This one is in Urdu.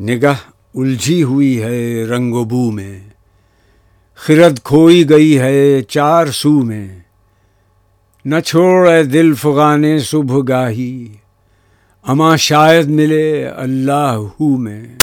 نگاہ الجھی ہوئی ہے رنگ و بو میں، خرد کھوئی گئی ہے چار سو میں۔ نہ چھوڑ اے دل فغان صبح گاہی اماں شاید ملے اللہ ہو میں۔